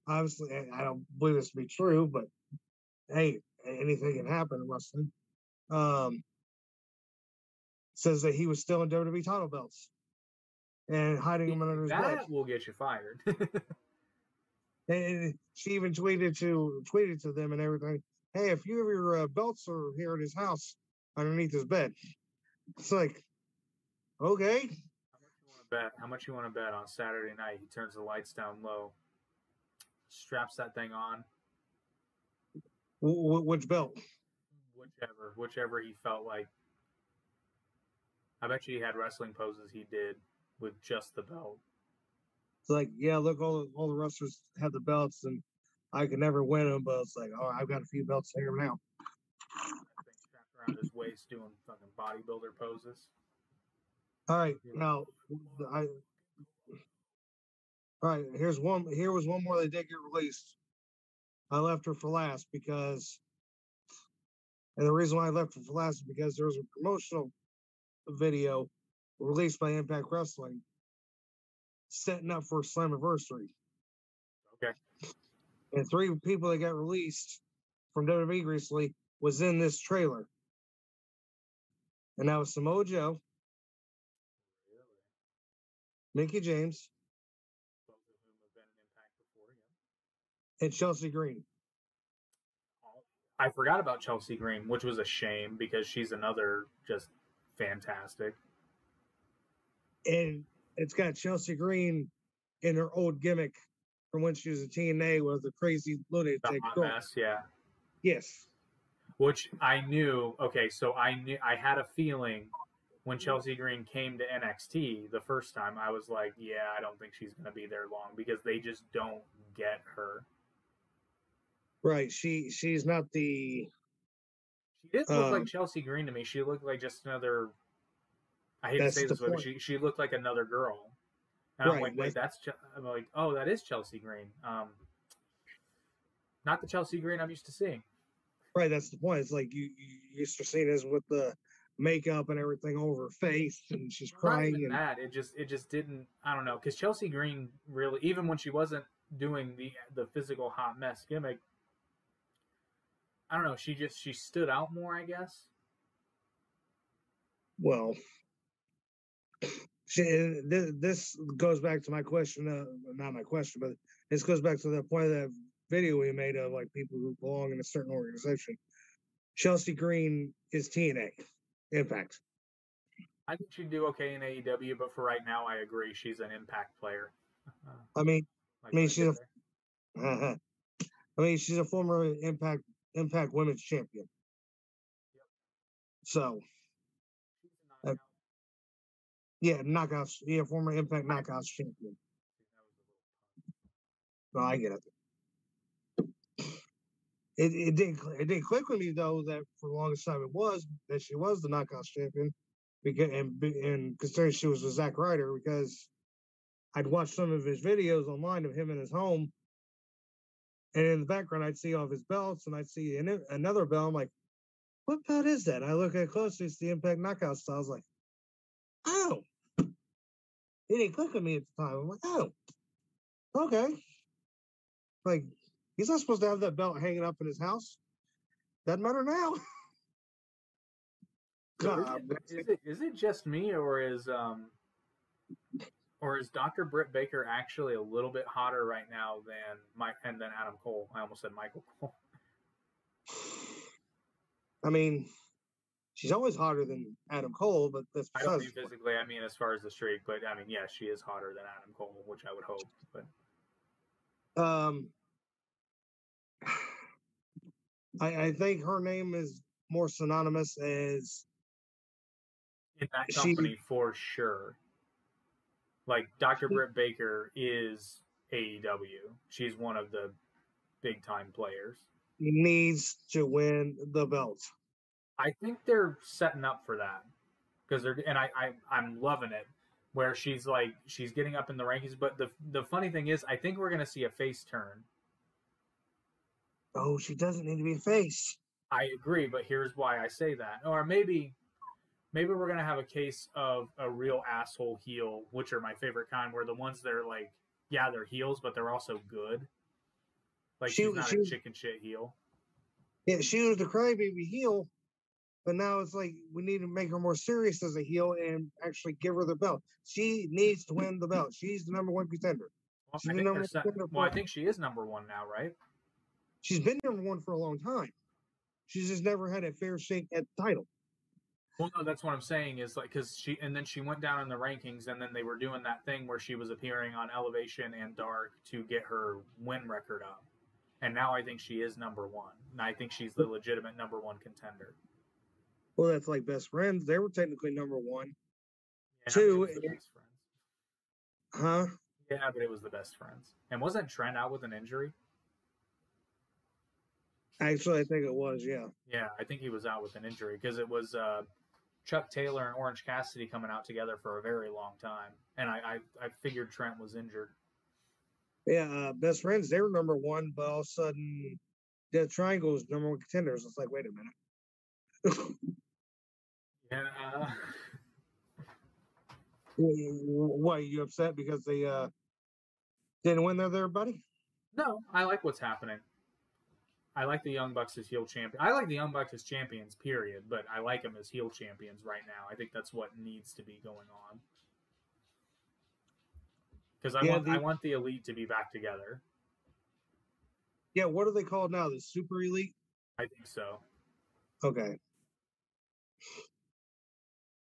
obviously, I- I don't believe this to be true, but hey, anything can happen in wrestling. Um, says that he was still in WWE title belts and hiding them under his bed. That will get you fired. And she even tweeted to tweeted to them and everything. Hey, a few of your uh, belts are here at his house underneath his bed. It's like, okay, How much you want to bet? How much you want to bet on Saturday night? He turns the lights down low, straps that thing on, w- which belt? whichever, whichever he felt like. I bet you he had wrestling poses he did with just the belt. It's like, yeah, look, all the, all the wrestlers have the belts, and I can never win them. But it's like, oh, I've got a few belts here now. Strapped around his waist, doing fucking bodybuilder poses. All right, now, I. All right, here's one. Here was one more that did get released. I left her for last because, and the reason why I left her for last is because there was a promotional video released by Impact Wrestling setting up for Slammiversary. Okay. And three people that got released from WWE recently was in this trailer. And that was Samoa Joe, Mickie James, Both of whom have been in Impact before. Yeah. and Chelsea Green. I forgot about Chelsea Green, which was a shame because she's another just fantastic. And it's got Chelsea Green in her old gimmick from when she was a TNA with the crazy The lunatic hot mess, yeah. Yes. which I knew. Okay, so I knew I had a feeling when Chelsea Green came to NXT the first time. I was like, yeah, I don't think she's going to be there long because they just don't get her. Right. She she's not the She didn't look Um, like Chelsea Green to me. She looked like just another. I hate to say this way, but she she looked like another girl. And I'm like, wait, that's Ch-. I'm like, oh, that is Chelsea Green. Um, not the Chelsea Green I'm used to seeing. right, that's the point. It's like you, you used to see this with the makeup and everything over her face and she's crying and that. It just it just didn't. I don't know because Chelsea Green really, even when she wasn't doing the the physical hot mess gimmick, I don't know. She just she stood out more, I guess. well she, this, this goes back to my question uh, not my question but this goes back to the point of that video we made of like people who belong in a certain organization chelsea green is tna impact I think she'd do okay in AEW, but for right now, I agree she's an impact player. Uh, i mean like I mean, she's a- there. I mean, she's a former Impact Impact Women's Champion. So Uh, yeah, knockouts. Yeah, former Impact Knockouts champion. No, I get it. It it didn't it didn't click with me though that for the longest time it was that she was the knockouts champion because and and considering she was with Zack Ryder because I'd watched some of his videos online of him in his home and in the background I'd see all of his belts and I'd see an, another belt. I'm like, what belt is that? I look at it closely, it's the Impact Knockout style. I was like, oh. It didn't click with me at the time. I'm like, oh, okay. Like, he's not supposed to have that belt hanging up in his house. Doesn't matter now. So is, it, is it is it just me or is um or is Dr. Britt Baker actually a little bit hotter right now than Mike and then Adam Cole? I almost said Michael Cole. I mean, she's always hotter than Adam Cole, but that's I don't mean physically. I mean as far as the streak, but I mean yeah, she is hotter than Adam Cole, which I would hope. But um, I, I think her name is more synonymous as in that She- company for sure. Like Dr. Britt Baker is AEW. She's one of the big time players. needs to win the belt. I think they're setting up for that because they're and I, I I'm loving it where she's like she's getting up in the rankings. But the the funny thing is, I think we're gonna see a face turn. Oh, she doesn't need to be a face. I agree, but here's why I say that. Or maybe maybe we're gonna have a case of a real asshole heel, which are my favorite kind, where the ones that are like, yeah, they're heels, but they're also good. Like She- she's not she- a chicken shit heel. Yeah, she was the crybaby heel, but now it's like we need to make her more serious as a heel and actually give her the belt. She needs to win the belt. She's the number one contender. Well, She's I the think number one contender well, I think she is number one now, right? She's been number one for a long time. She's just never had a fair shake at the title. Well, no, that's what I'm saying is like because she and then she went down in the rankings, and then they were doing that thing where she was appearing on Elevation and Dark to get her win record up, and now I think she is number one, and I think she's the legitimate number one contender. Well, that's like best friends. They were technically number one, Yeah, Two, it was the best friends. huh? Yeah, but it was the best friends. And wasn't Trent out with an injury? Actually, I think it was. Yeah. Yeah, I think he was out with an injury because it was uh, Chuck Taylor and Orange Cassidy coming out together for a very long time, and I I, I figured Trent was injured. Yeah, uh, best friends. They were number one, but all of a sudden, Death Triangle is number one contenders. It's like, wait a minute. Yeah. Why are you upset because they uh didn't win there, there, buddy? No, I like what's happening. I like the Young Bucks as heel champion. I like the Young Bucks as champions, period. But I like them as heel champions right now. I think that's what needs to be going on. Because I Yeah, want I the- want the elite to be back together. Yeah, what are they called now? The Super Elite? I think so. Okay.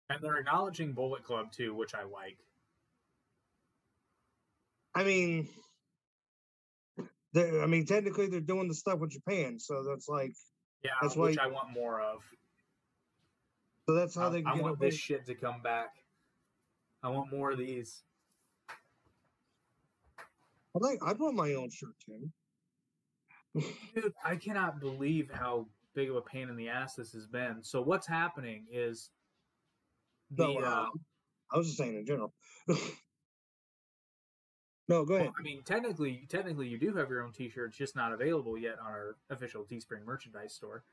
And they're acknowledging Bullet Club too, which I like. I mean, I mean, technically they're doing the stuff with Japan, so that's like, Yeah, That's which why- I want more of. so that's how I, they I get want away. this shit to come back. I want more of these. I like, I want my own shirt too. Dude, I cannot believe how big of a pain in the ass this has been. So what's happening is the No, uh, I was just saying in general. no, go ahead. well, I mean technically technically you do have your own t-shirt, it's just not available yet on our official Teespring merchandise store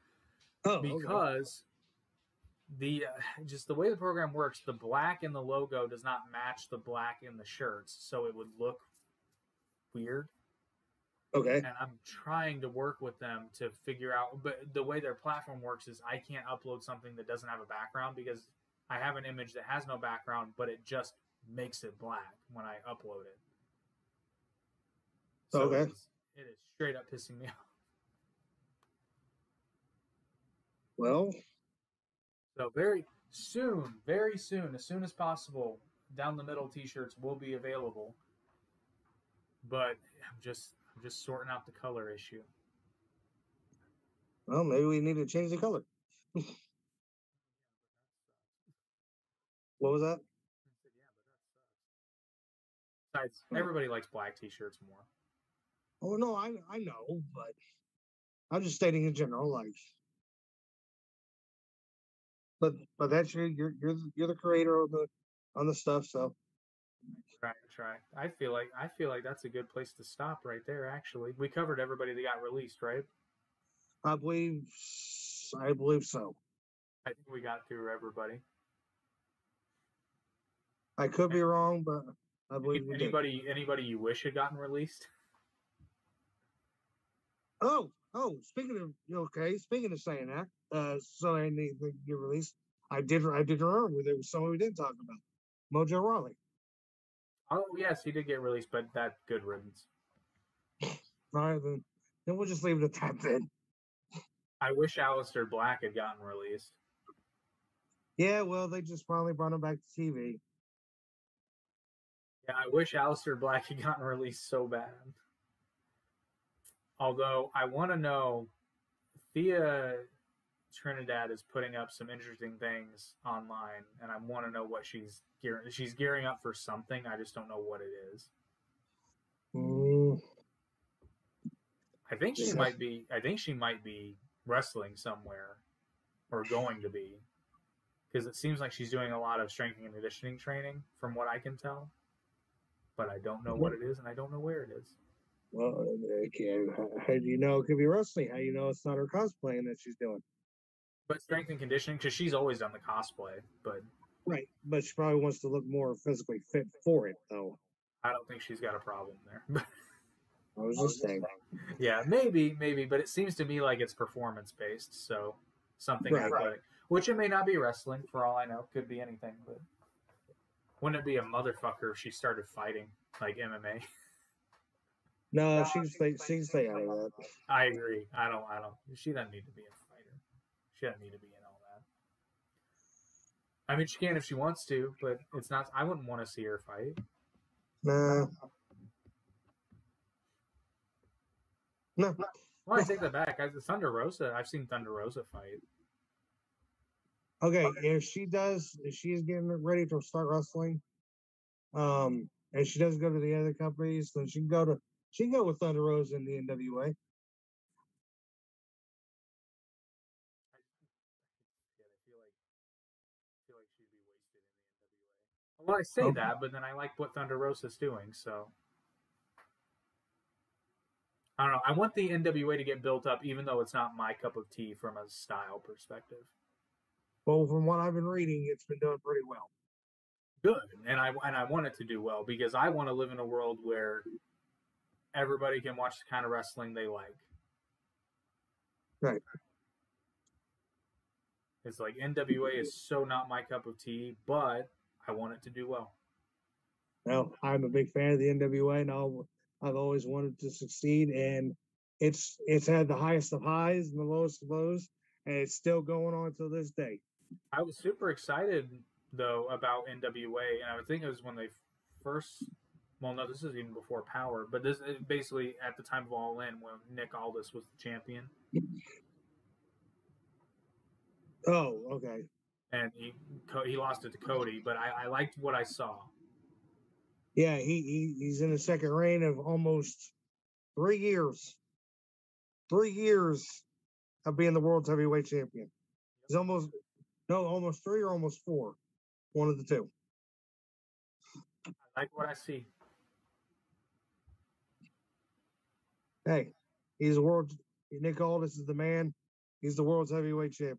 Oh, okay. because the uh, just the way the program works, the black in the logo does not match the black in the shirts, so it would look weird. okay. and I'm trying to work with them to figure out. But the way their platform works is I can't upload something that doesn't have a background because I have an image that has no background, but it just makes it black when I upload it. So Okay. it is, it is straight up pissing me off. Well, So very soon, very soon, as soon as possible, down the middle t-shirts will be available. But I'm just I'm just sorting out the color issue. Well, maybe we need to change the color. what was that? Besides, everybody likes black t-shirts more. Oh no, I I know, but I'm just stating in general, like. But but that's your you're you're the- you're the creator of the on the stuff, so Try, try. I feel like I feel like that's a good place to stop right there. Actually, we covered everybody that got released, right? I believe I believe so. I think we got through everybody. I could be wrong, but I believe we did. Anybody, anybody you wish had gotten released? Oh, oh, speaking of okay, speaking of saying that, uh, so I need to get released. I did, I did remember there was someone we didn't talk about, Mojo Rawley. Oh yes, he did get released, but that good riddance. All right, then, then we'll just leave it at that. Then, I wish Aleister Black had gotten released. yeah, well, they just finally brought him back to TV. Yeah, I wish Aleister Black had gotten released so bad. Although I want to know, Thea Trinidad is putting up some interesting things online, and I want to know what she's gearing. She's gearing up for something. I just don't know what it is. Mm, I think she might be. I think she might be wrestling somewhere, or going to be, because it seems like she's doing a lot of strength and conditioning training, from what I can tell. But I don't know what it is, and I don't know where it is. Well, okay, how, how do you know it could be wrestling? How do you know it's not her cosplaying that she's doing? But strength and conditioning, because she's always done the cosplay. But Right, but she probably wants to look more physically fit for it, though. I don't think she's got a problem there. I was just saying. yeah, maybe, maybe, but it seems to me like it's performance based. So something Right. athletic, which it may not be wrestling for all I know. Could be anything, but wouldn't it be a motherfucker if she started fighting like MMA? No, she can stay. She can stay out of that. I agree. I don't. I don't. She doesn't need to be a fighter. She doesn't need to be in all that. I mean, she can if she wants to, but it's not. I wouldn't want to see her fight. No. no. Well, I take that back. I, Thunder Rosa. I've seen Thunder Rosa fight. Okay, if she does, if she's getting ready to start wrestling, um, and she doesn't go to the other companies, then she can go to she can go with Thunder Rosa in the NWA. Yeah, I feel like I feel like she'd be wasted in the NWA. Well, I say Okay. that, but then I like what Thunder Rosa's doing, so I don't know. I want the NWA to get built up, even though it's not my cup of tea from a style perspective. Well, from what I've been reading, it's been doing pretty well. Good, and I and I want it to do well because I want to live in a world where everybody can watch the kind of wrestling they like. Right. It's like NWA is so not my cup of tea, but I want it to do well. Well, I'm a big fan of the NWA, and I'll, I've always wanted to succeed. And it's it's had the highest of highs and the lowest of lows, and it's still going on to this day. I was super excited though about NWA, and I would think it was when they first. Well, no, this is even before Power, but this is basically at the time of All In when Nick Aldis was the champion, Oh, okay. and he he lost it to Cody. But I, I liked what I saw. Yeah, he, he he's in the second reign of almost three years. Three years of being the world's heavyweight champion. He's almost no, almost three or almost four. One of the two. I like what I see. Hey, he's the world. Nick Aldis is the man. He's the world's heavyweight champion.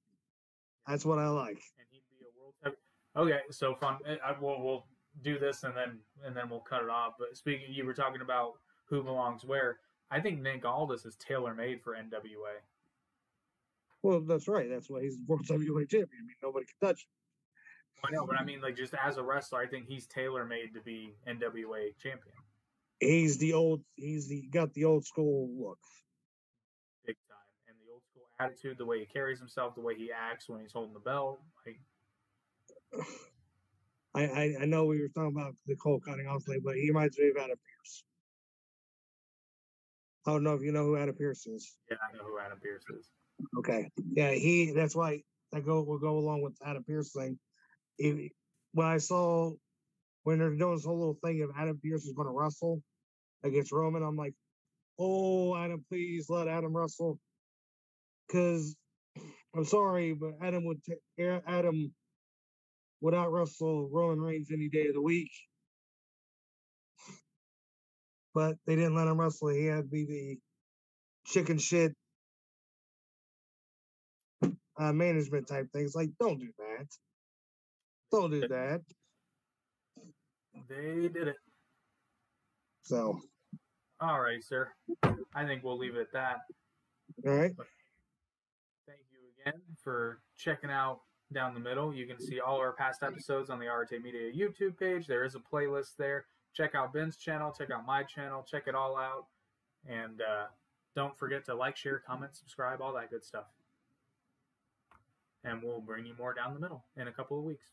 That's what I like. and he'd be a world heavy. Okay, so fun. Eh, I, we'll we'll do this and then and then we'll cut it off. But speaking, you were talking about who belongs where. I think Nick Aldis is tailor made for NWA. Well, that's right. That's why he's the world's heavyweight champion. I mean, nobody can touch him. I know, but I mean, like just as a wrestler, I think he's tailor made to be NWA champion, He's the old. He's the got the old school look. big time. And the old school attitude, the way he carries himself, the way he acts when he's holding the belt. Like, I, I, I know we were talking about the Cole cutting off late, but he reminds me of Adam Pearce. I don't know if you know who Adam Pearce is. Yeah, I know who Adam Pearce is. Okay. Yeah, he. That's why I go. will go along with Adam Pearce thing. If, when I saw when they're doing this whole little thing of Adam Pearce is going to wrestle against Roman, I'm like, oh, Adam, please let Adam wrestle. Because I'm sorry, but Adam would t- Adam would out wrestle Roman Reigns any day of the week. But they didn't let him wrestle. He had to be the chicken shit uh, management type things. Like, don't do that. Don't do that. They did it. So. All right, sir. I think we'll leave it at that. All right. But thank you again for checking out down the middle. You can see all our past episodes on the Arte Media YouTube page. There is a playlist there. Check out Ben's channel. Check out my channel. Check it all out. And uh, don't forget to like, share, comment, subscribe, all that good stuff. And we'll bring you more down the middle in a couple of weeks.